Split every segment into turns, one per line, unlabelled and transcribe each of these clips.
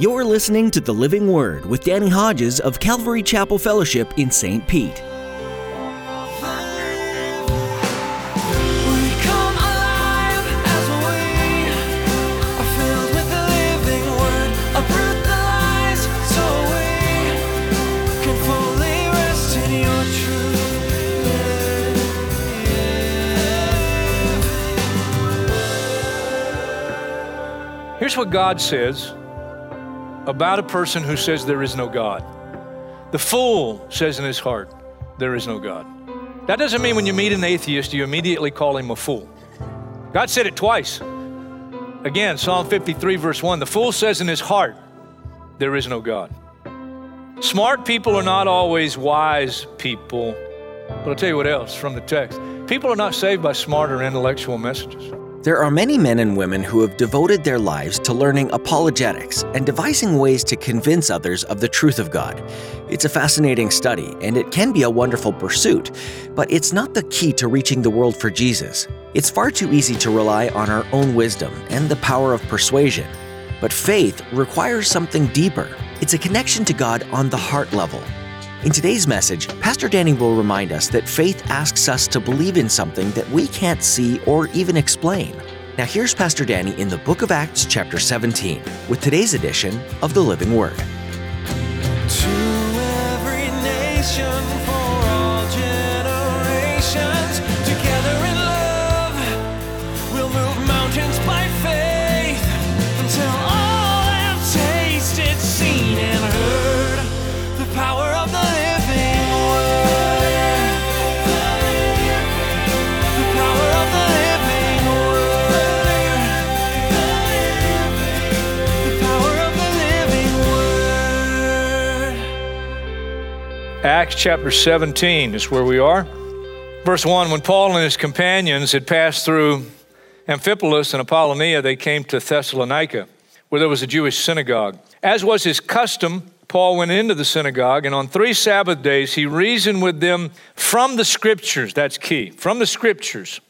You're listening to The Living Word with Danny Hodges of Calvary Chapel Fellowship in St. Pete.
We come alive as we are filled with the living word. Uproot the lies so we can fully rest in your truth.
Here's what God says about a person who says there is no God. The fool says in his heart, There is no God. That doesn't mean when you meet an atheist, you immediately call him a fool. God said it twice. Again, Psalm 53, verse 1 The fool says in his heart, There is no God. Smart people are not always wise people. But I'll tell you what else from the text people are not saved by smart or intellectual messages.
There are many men and women who have devoted their lives to learning apologetics and devising ways to convince others of the truth of God. It's a fascinating study, and it can be a wonderful pursuit, but it's not the key to reaching the world for Jesus. It's far too easy to rely on our own wisdom and the power of persuasion. But faith requires something deeper. It's a connection to God on the heart level. In today's message, Pastor Danny will remind us that faith asks us to believe in something that we can't see or even explain. Now, here's Pastor Danny in the book of Acts, chapter 17, with today's edition of the Living Word.
Acts chapter 17 is where we are. Verse 1 When Paul and his companions had passed through Amphipolis and Apollonia, they came to Thessalonica, where there was a Jewish synagogue. As was his custom, Paul went into the synagogue, and on three Sabbath days he reasoned with them from the scriptures. That's key. From the scriptures,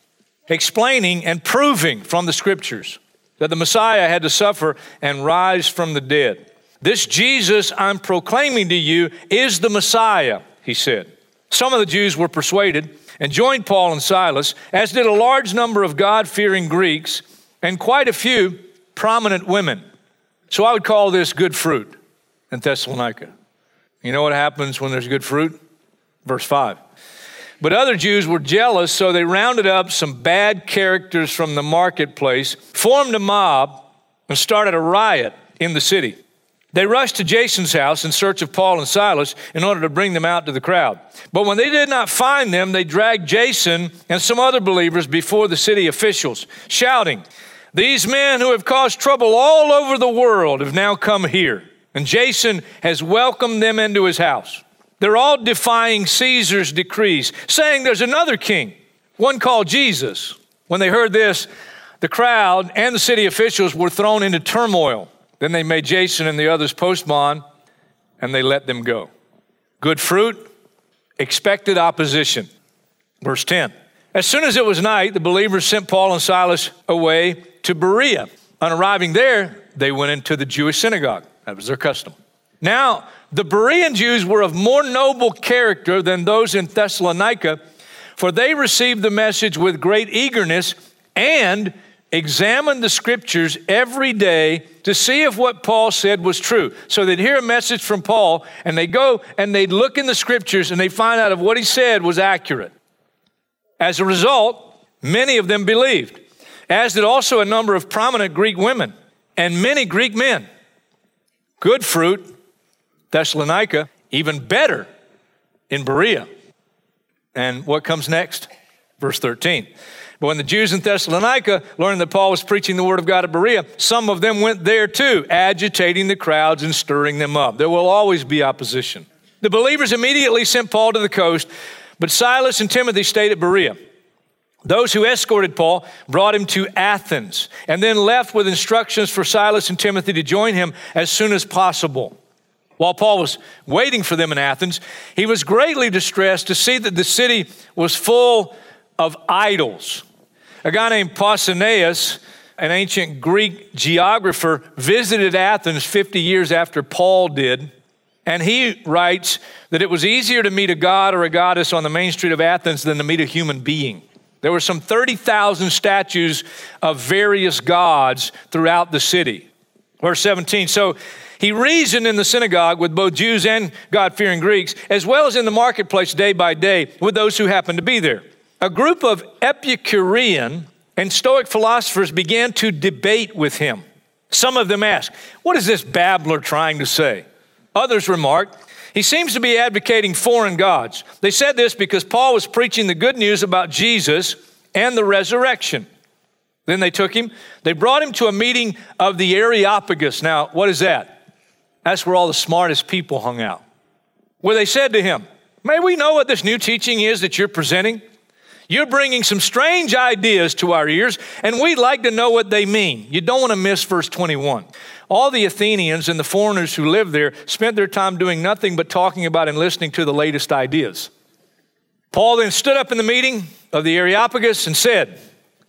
explaining and proving from the scriptures that the Messiah had to suffer and rise from the dead. This Jesus I'm proclaiming to you is the Messiah, he said. Some of the Jews were persuaded and joined Paul and Silas, as did a large number of God fearing Greeks and quite a few prominent women. So I would call this good fruit in Thessalonica. You know what happens when there's good fruit? Verse 5. But other Jews were jealous, so they rounded up some bad characters from the marketplace, formed a mob, and started a riot in the city. They rushed to Jason's house in search of Paul and Silas in order to bring them out to the crowd. But when they did not find them, they dragged Jason and some other believers before the city officials, shouting, These men who have caused trouble all over the world have now come here. And Jason has welcomed them into his house. They're all defying Caesar's decrees, saying there's another king, one called Jesus. When they heard this, the crowd and the city officials were thrown into turmoil. Then they made Jason and the others post bond and they let them go. Good fruit, expected opposition. Verse 10. As soon as it was night, the believers sent Paul and Silas away to Berea. On arriving there, they went into the Jewish synagogue. That was their custom. Now, the Berean Jews were of more noble character than those in Thessalonica, for they received the message with great eagerness and examined the scriptures every day to see if what Paul said was true. So they'd hear a message from Paul and they go and they'd look in the scriptures and they find out if what he said was accurate. As a result, many of them believed, as did also a number of prominent Greek women and many Greek men. Good fruit, Thessalonica, even better in Berea. And what comes next? Verse 13. But when the Jews in Thessalonica learned that Paul was preaching the word of God at Berea, some of them went there too, agitating the crowds and stirring them up. There will always be opposition. The believers immediately sent Paul to the coast, but Silas and Timothy stayed at Berea. Those who escorted Paul brought him to Athens and then left with instructions for Silas and Timothy to join him as soon as possible. While Paul was waiting for them in Athens, he was greatly distressed to see that the city was full of idols. A guy named Pausanias an ancient Greek geographer, visited Athens 50 years after Paul did. And he writes that it was easier to meet a god or a goddess on the main street of Athens than to meet a human being. There were some 30,000 statues of various gods throughout the city. Verse 17. So he reasoned in the synagogue with both Jews and God fearing Greeks, as well as in the marketplace day by day with those who happened to be there. A group of Epicurean and Stoic philosophers began to debate with him. Some of them asked, What is this babbler trying to say? Others remarked, He seems to be advocating foreign gods. They said this because Paul was preaching the good news about Jesus and the resurrection. Then they took him, they brought him to a meeting of the Areopagus. Now, what is that? That's where all the smartest people hung out. Where they said to him, May we know what this new teaching is that you're presenting? You're bringing some strange ideas to our ears, and we'd like to know what they mean. You don't want to miss verse 21. All the Athenians and the foreigners who lived there spent their time doing nothing but talking about and listening to the latest ideas. Paul then stood up in the meeting of the Areopagus and said,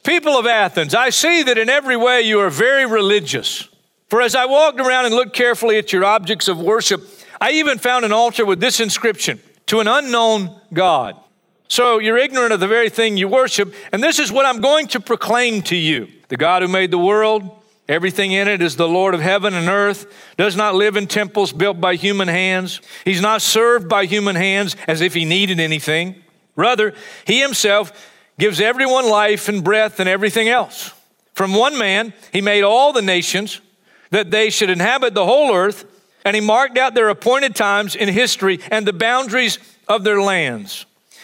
People of Athens, I see that in every way you are very religious. For as I walked around and looked carefully at your objects of worship, I even found an altar with this inscription to an unknown God. So you're ignorant of the very thing you worship, and this is what I'm going to proclaim to you. The God who made the world, everything in it is the Lord of heaven and earth, does not live in temples built by human hands. He's not served by human hands as if he needed anything. Rather, he himself gives everyone life and breath and everything else. From one man, he made all the nations that they should inhabit the whole earth, and he marked out their appointed times in history and the boundaries of their lands.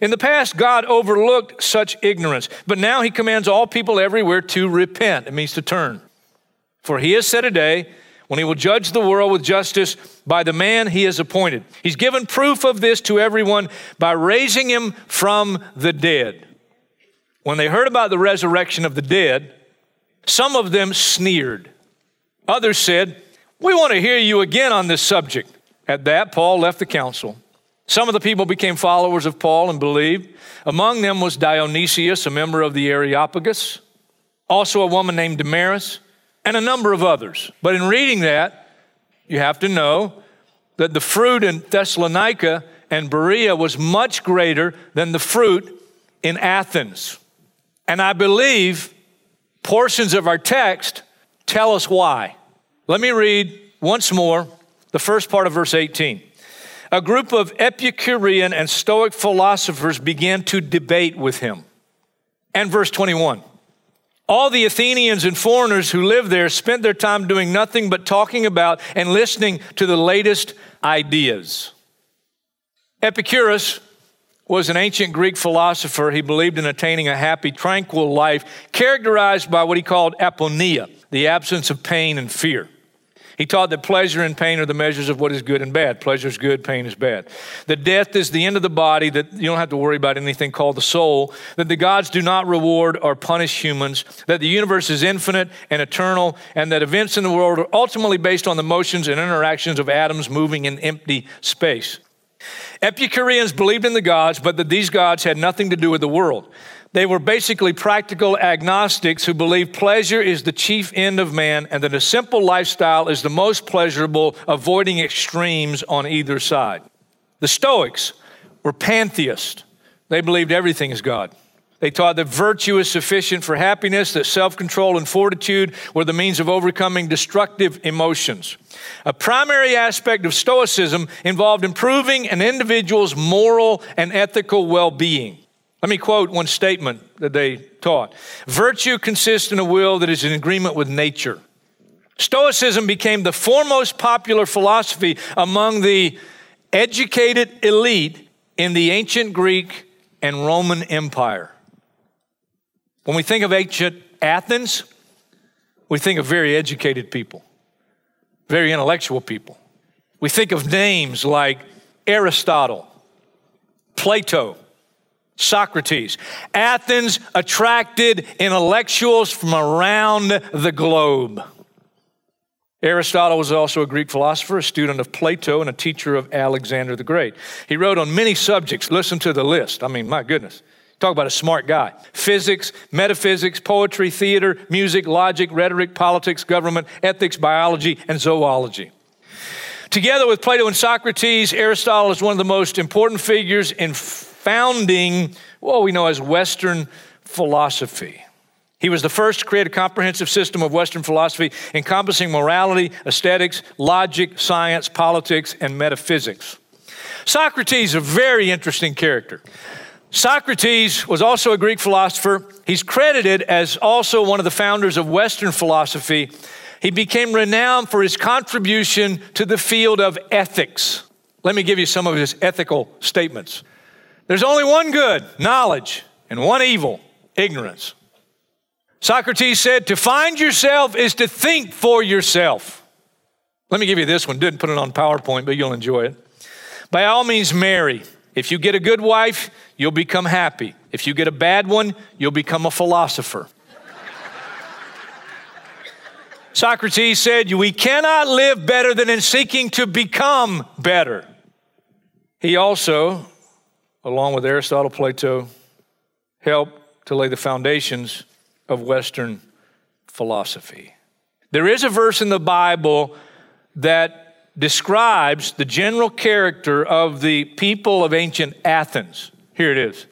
In the past, God overlooked such ignorance, but now he commands all people everywhere to repent. It means to turn. For he has set a day when he will judge the world with justice by the man he has appointed. He's given proof of this to everyone by raising him from the dead. When they heard about the resurrection of the dead, some of them sneered. Others said, We want to hear you again on this subject. At that, Paul left the council. Some of the people became followers of Paul and believed. Among them was Dionysius, a member of the Areopagus, also a woman named Damaris, and a number of others. But in reading that, you have to know that the fruit in Thessalonica and Berea was much greater than the fruit in Athens. And I believe portions of our text tell us why. Let me read once more the first part of verse 18 a group of Epicurean and Stoic philosophers began to debate with him. And verse 21 all the Athenians and foreigners who lived there spent their time doing nothing but talking about and listening to the latest ideas. Epicurus was an ancient Greek philosopher. He believed in attaining a happy, tranquil life characterized by what he called aponia, the absence of pain and fear. He taught that pleasure and pain are the measures of what is good and bad. Pleasure is good, pain is bad. That death is the end of the body, that you don't have to worry about anything called the soul. That the gods do not reward or punish humans. That the universe is infinite and eternal. And that events in the world are ultimately based on the motions and interactions of atoms moving in empty space. Epicureans believed in the gods, but that these gods had nothing to do with the world. They were basically practical agnostics who believed pleasure is the chief end of man and that a simple lifestyle is the most pleasurable, avoiding extremes on either side. The Stoics were pantheists. They believed everything is God. They taught that virtue is sufficient for happiness, that self control and fortitude were the means of overcoming destructive emotions. A primary aspect of Stoicism involved improving an individual's moral and ethical well being. Let me quote one statement that they taught Virtue consists in a will that is in agreement with nature. Stoicism became the foremost popular philosophy among the educated elite in the ancient Greek and Roman Empire. When we think of ancient Athens, we think of very educated people, very intellectual people. We think of names like Aristotle, Plato, Socrates. Athens attracted intellectuals from around the globe. Aristotle was also a Greek philosopher, a student of Plato, and a teacher of Alexander the Great. He wrote on many subjects. Listen to the list. I mean, my goodness. Talk about a smart guy. Physics, metaphysics, poetry, theater, music, logic, rhetoric, politics, government, ethics, biology, and zoology. Together with Plato and Socrates, Aristotle is one of the most important figures in founding what we know as Western philosophy. He was the first to create a comprehensive system of Western philosophy encompassing morality, aesthetics, logic, science, politics, and metaphysics. Socrates a very interesting character. Socrates was also a Greek philosopher. He's credited as also one of the founders of Western philosophy. He became renowned for his contribution to the field of ethics. Let me give you some of his ethical statements. There's only one good, knowledge, and one evil, ignorance. Socrates said, To find yourself is to think for yourself. Let me give you this one. Didn't put it on PowerPoint, but you'll enjoy it. By all means, marry. If you get a good wife, you'll become happy. If you get a bad one, you'll become a philosopher. Socrates said, We cannot live better than in seeking to become better. He also, along with Aristotle, Plato, helped to lay the foundations of Western philosophy. There is a verse in the Bible that describes the general character of the people of ancient Athens. Here it is.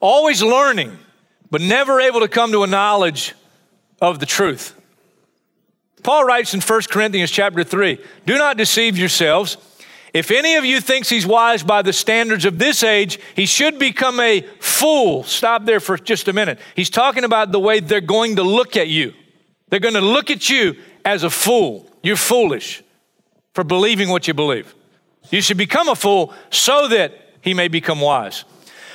Always learning, but never able to come to a knowledge of the truth. Paul writes in 1 Corinthians chapter 3 Do not deceive yourselves. If any of you thinks he's wise by the standards of this age, he should become a fool. Stop there for just a minute. He's talking about the way they're going to look at you. They're going to look at you as a fool. You're foolish for believing what you believe. You should become a fool so that he may become wise.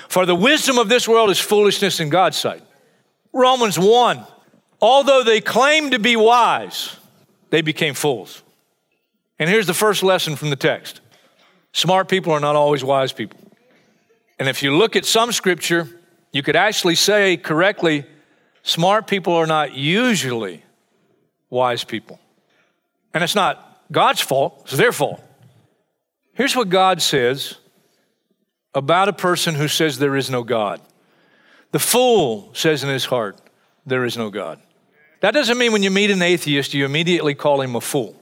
For the wisdom of this world is foolishness in God's sight. Romans 1 Although they claimed to be wise, they became fools. And here's the first lesson from the text Smart people are not always wise people. And if you look at some scripture, you could actually say correctly smart people are not usually wise people. And it's not God's fault, it's their fault. Here's what God says about a person who says there is no God. The fool says in his heart, there is no God. That doesn't mean when you meet an atheist, you immediately call him a fool.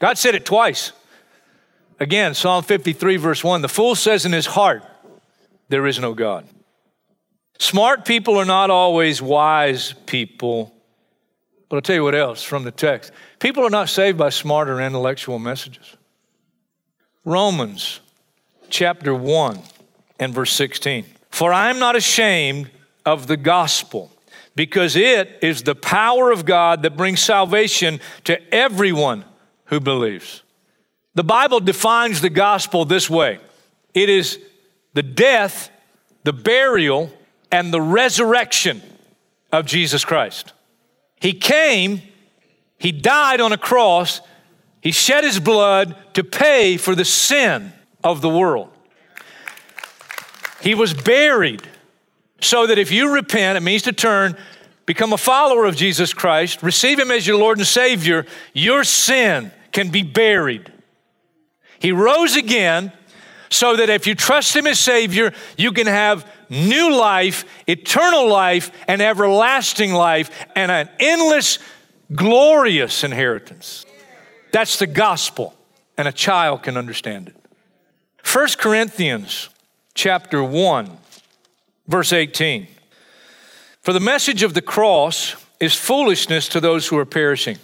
God said it twice. Again, Psalm 53, verse 1 the fool says in his heart, There is no God. Smart people are not always wise people. But I'll tell you what else from the text. People are not saved by smart or intellectual messages. Romans chapter 1 and verse 16. For I am not ashamed of the gospel, because it is the power of God that brings salvation to everyone who believes. The Bible defines the gospel this way it is the death, the burial, and the resurrection of Jesus Christ. He came, He died on a cross, He shed His blood to pay for the sin of the world. He was buried so that if you repent, it means to turn, become a follower of Jesus Christ, receive Him as your Lord and Savior, your sin can be buried. He rose again so that if you trust Him as Savior, you can have new life, eternal life, and everlasting life, and an endless, glorious inheritance. That's the gospel, and a child can understand it. 1 Corinthians chapter 1, verse 18. For the message of the cross is foolishness to those who are perishing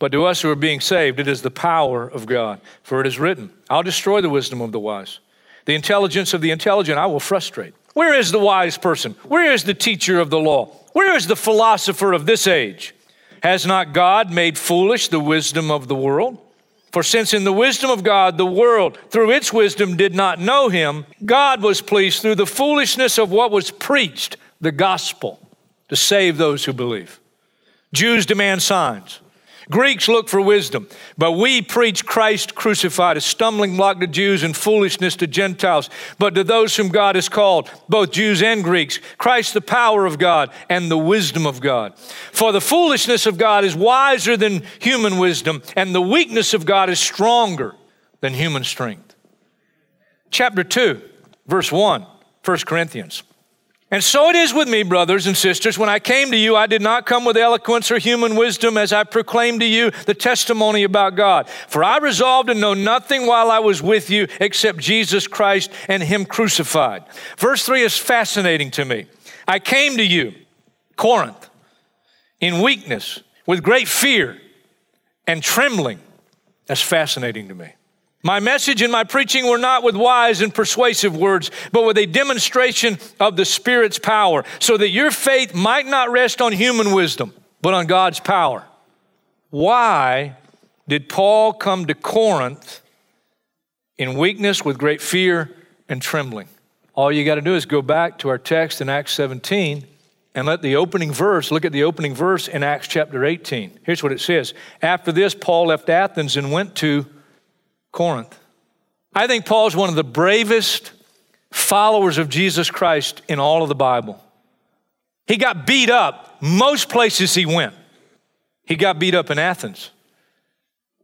but to us who are being saved, it is the power of God. For it is written, I'll destroy the wisdom of the wise. The intelligence of the intelligent I will frustrate. Where is the wise person? Where is the teacher of the law? Where is the philosopher of this age? Has not God made foolish the wisdom of the world? For since in the wisdom of God, the world, through its wisdom, did not know him, God was pleased through the foolishness of what was preached, the gospel, to save those who believe. Jews demand signs Greeks look for wisdom, but we preach Christ crucified, a stumbling block to Jews and foolishness to Gentiles. But to those whom God has called, both Jews and Greeks, Christ the power of God and the wisdom of God. For the foolishness of God is wiser than human wisdom, and the weakness of God is stronger than human strength. Chapter 2, verse 1, 1 Corinthians. And so it is with me, brothers and sisters. When I came to you, I did not come with eloquence or human wisdom as I proclaimed to you the testimony about God. For I resolved to know nothing while I was with you except Jesus Christ and Him crucified. Verse 3 is fascinating to me. I came to you, Corinth, in weakness, with great fear and trembling. That's fascinating to me. My message and my preaching were not with wise and persuasive words, but with a demonstration of the Spirit's power, so that your faith might not rest on human wisdom, but on God's power. Why did Paul come to Corinth in weakness with great fear and trembling? All you got to do is go back to our text in Acts 17 and let the opening verse, look at the opening verse in Acts chapter 18. Here's what it says After this, Paul left Athens and went to Corinth. I think Paul is one of the bravest followers of Jesus Christ in all of the Bible. He got beat up most places he went. He got beat up in Athens,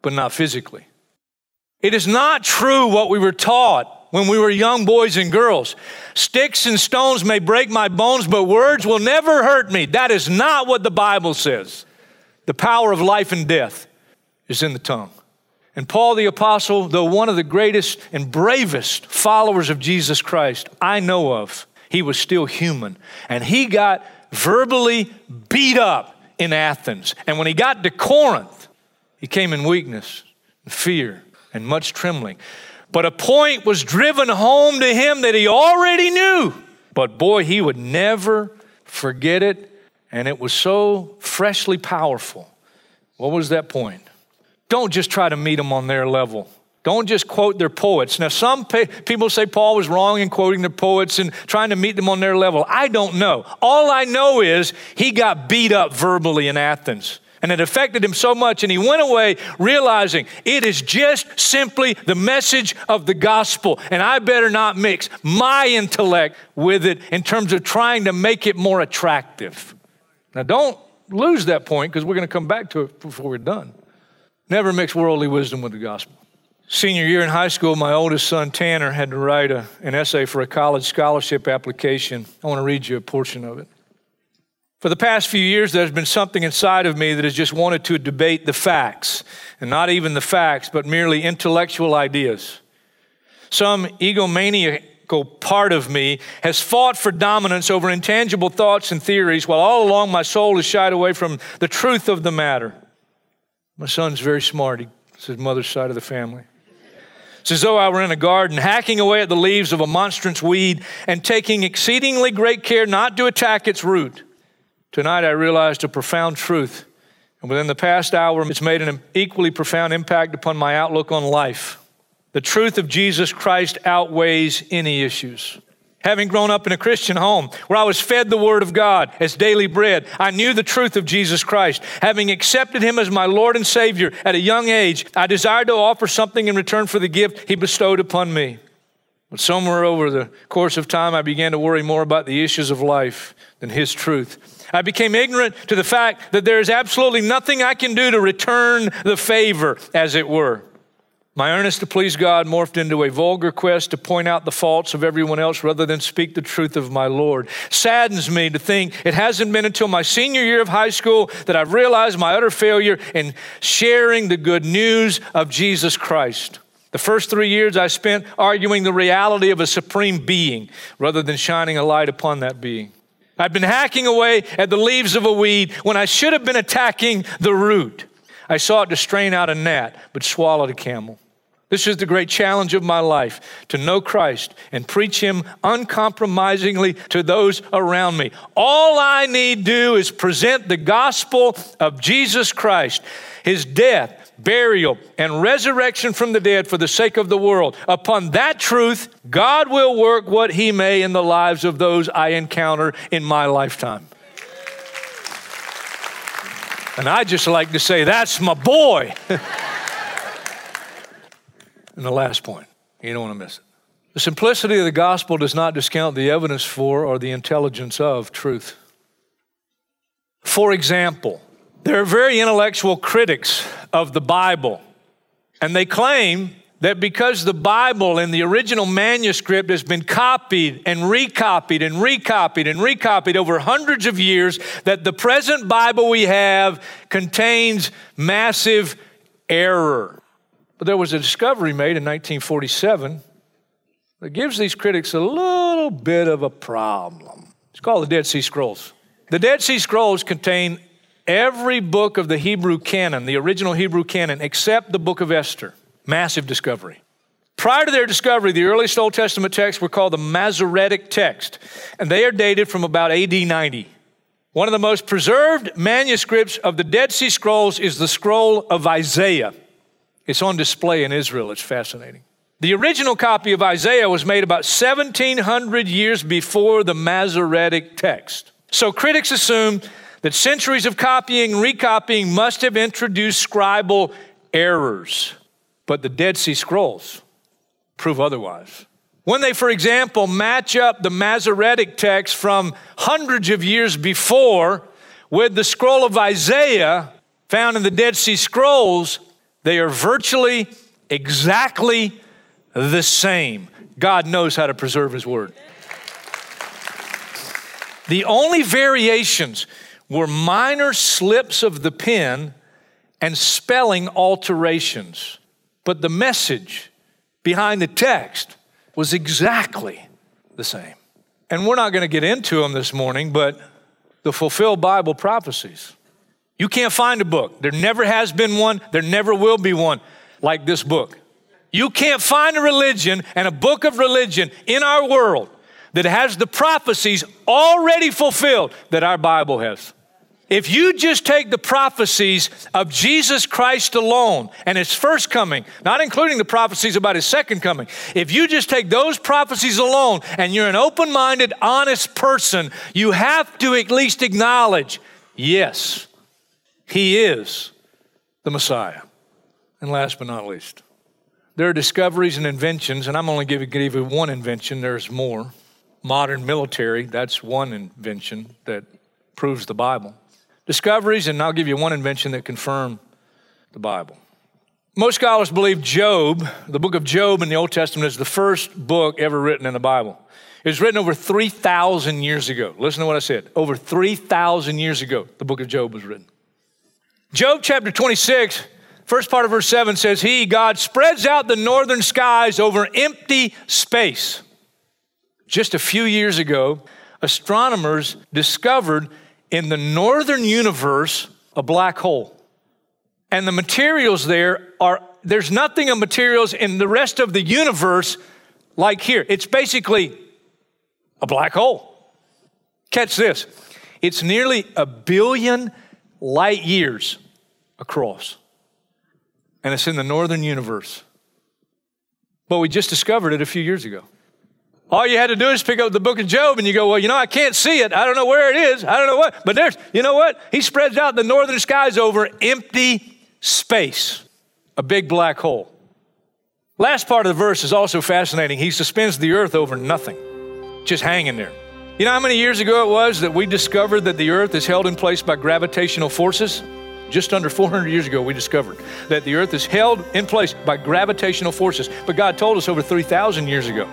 but not physically. It is not true what we were taught when we were young boys and girls. Sticks and stones may break my bones, but words will never hurt me. That is not what the Bible says. The power of life and death is in the tongue. And Paul the Apostle, though one of the greatest and bravest followers of Jesus Christ I know of, he was still human. And he got verbally beat up in Athens. And when he got to Corinth, he came in weakness, and fear, and much trembling. But a point was driven home to him that he already knew. But boy, he would never forget it. And it was so freshly powerful. What was that point? Don't just try to meet them on their level. Don't just quote their poets. Now, some people say Paul was wrong in quoting their poets and trying to meet them on their level. I don't know. All I know is he got beat up verbally in Athens. And it affected him so much, and he went away realizing it is just simply the message of the gospel, and I better not mix my intellect with it in terms of trying to make it more attractive. Now, don't lose that point because we're going to come back to it before we're done. Never mix worldly wisdom with the gospel. Senior year in high school, my oldest son Tanner had to write a, an essay for a college scholarship application. I want to read you a portion of it. For the past few years, there's been something inside of me that has just wanted to debate the facts, and not even the facts, but merely intellectual ideas. Some egomaniacal part of me has fought for dominance over intangible thoughts and theories, while all along my soul has shied away from the truth of the matter. My son's very smart. He's his mother's side of the family. It's as though I were in a garden, hacking away at the leaves of a monstrous weed and taking exceedingly great care not to attack its root. Tonight I realized a profound truth, and within the past hour, it's made an equally profound impact upon my outlook on life. The truth of Jesus Christ outweighs any issues. Having grown up in a Christian home where I was fed the Word of God as daily bread, I knew the truth of Jesus Christ. Having accepted Him as my Lord and Savior at a young age, I desired to offer something in return for the gift He bestowed upon me. But somewhere over the course of time, I began to worry more about the issues of life than His truth. I became ignorant to the fact that there is absolutely nothing I can do to return the favor, as it were. My earnest to please God morphed into a vulgar quest to point out the faults of everyone else rather than speak the truth of my Lord. Saddens me to think it hasn't been until my senior year of high school that I've realized my utter failure in sharing the good news of Jesus Christ. The first three years I spent arguing the reality of a supreme being rather than shining a light upon that being. I've been hacking away at the leaves of a weed when I should have been attacking the root. I sought to strain out a gnat, but swallowed a camel. This is the great challenge of my life to know Christ and preach Him uncompromisingly to those around me. All I need do is present the gospel of Jesus Christ, His death, burial, and resurrection from the dead for the sake of the world. Upon that truth, God will work what He may in the lives of those I encounter in my lifetime. And I just like to say, that's my boy. and the last point, you don't want to miss it. The simplicity of the gospel does not discount the evidence for or the intelligence of truth. For example, there are very intellectual critics of the Bible, and they claim that because the Bible in the original manuscript has been copied and recopied and recopied and recopied over hundreds of years, that the present Bible we have contains massive error. But there was a discovery made in 1947 that gives these critics a little bit of a problem. It's called the Dead Sea Scrolls. The Dead Sea Scrolls contain every book of the Hebrew canon, the original Hebrew canon, except the book of Esther. Massive discovery. Prior to their discovery, the earliest Old Testament texts were called the Masoretic text, and they are dated from about AD 90. One of the most preserved manuscripts of the Dead Sea Scrolls is the scroll of Isaiah. It's on display in Israel. It's fascinating. The original copy of Isaiah was made about 1700 years before the Masoretic text. So critics assume that centuries of copying and recopying must have introduced scribal errors. But the Dead Sea Scrolls prove otherwise. When they, for example, match up the Masoretic text from hundreds of years before with the scroll of Isaiah found in the Dead Sea Scrolls, they are virtually exactly the same. God knows how to preserve His Word. The only variations were minor slips of the pen and spelling alterations. But the message behind the text was exactly the same. And we're not going to get into them this morning, but the fulfilled Bible prophecies. You can't find a book. There never has been one, there never will be one like this book. You can't find a religion and a book of religion in our world that has the prophecies already fulfilled that our Bible has. If you just take the prophecies of Jesus Christ alone and his first coming, not including the prophecies about his second coming, if you just take those prophecies alone and you're an open minded, honest person, you have to at least acknowledge yes, he is the Messiah. And last but not least, there are discoveries and inventions, and I'm only giving you one invention, there's more. Modern military, that's one invention that proves the Bible discoveries, and I'll give you one invention that confirm the Bible. Most scholars believe Job, the book of Job in the Old Testament, is the first book ever written in the Bible. It was written over 3,000 years ago. Listen to what I said. Over 3,000 years ago, the book of Job was written. Job chapter 26, first part of verse 7 says, He, God, spreads out the northern skies over empty space. Just a few years ago, astronomers discovered in the northern universe a black hole. And the materials there are, there's nothing of materials in the rest of the universe like here. It's basically a black hole. Catch this it's nearly a billion light years across, and it's in the northern universe. But we just discovered it a few years ago. All you had to do is pick up the book of Job and you go, well, you know, I can't see it. I don't know where it is. I don't know what. But there's, you know what? He spreads out the northern skies over empty space, a big black hole. Last part of the verse is also fascinating. He suspends the earth over nothing, just hanging there. You know how many years ago it was that we discovered that the earth is held in place by gravitational forces? Just under 400 years ago, we discovered that the earth is held in place by gravitational forces. But God told us over 3,000 years ago.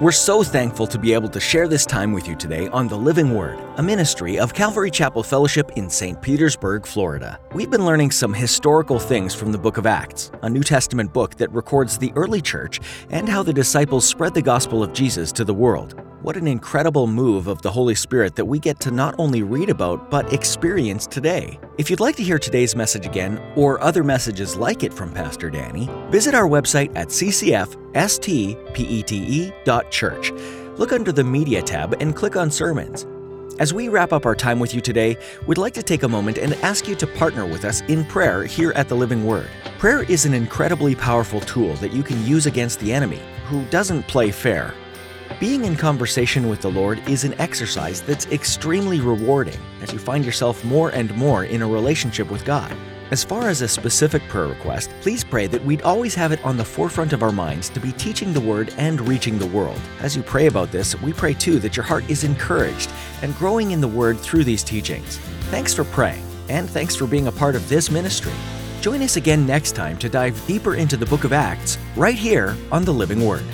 We're so thankful to be able to share this time with you today on The Living Word, a ministry of Calvary Chapel Fellowship in St. Petersburg, Florida. We've been learning some historical things from the book of Acts, a New Testament book that records the early church and how the disciples spread the gospel of Jesus to the world. What an incredible move of the Holy Spirit that we get to not only read about, but experience today. If you'd like to hear today's message again, or other messages like it from Pastor Danny, visit our website at ccfstpete.church. look under the Media tab and click on Sermons. As we wrap up our time with you today, we'd like to take a moment and ask you to partner with us in prayer here at the Living Word. Prayer is an incredibly powerful tool that you can use against the enemy, who doesn't play fair. Being in conversation with the Lord is an exercise that's extremely rewarding as you find yourself more and more in a relationship with God. As far as a specific prayer request, please pray that we'd always have it on the forefront of our minds to be teaching the Word and reaching the world. As you pray about this, we pray too that your heart is encouraged and growing in the Word through these teachings. Thanks for praying, and thanks for being a part of this ministry. Join us again next time to dive deeper into the book of Acts, right here on the Living Word.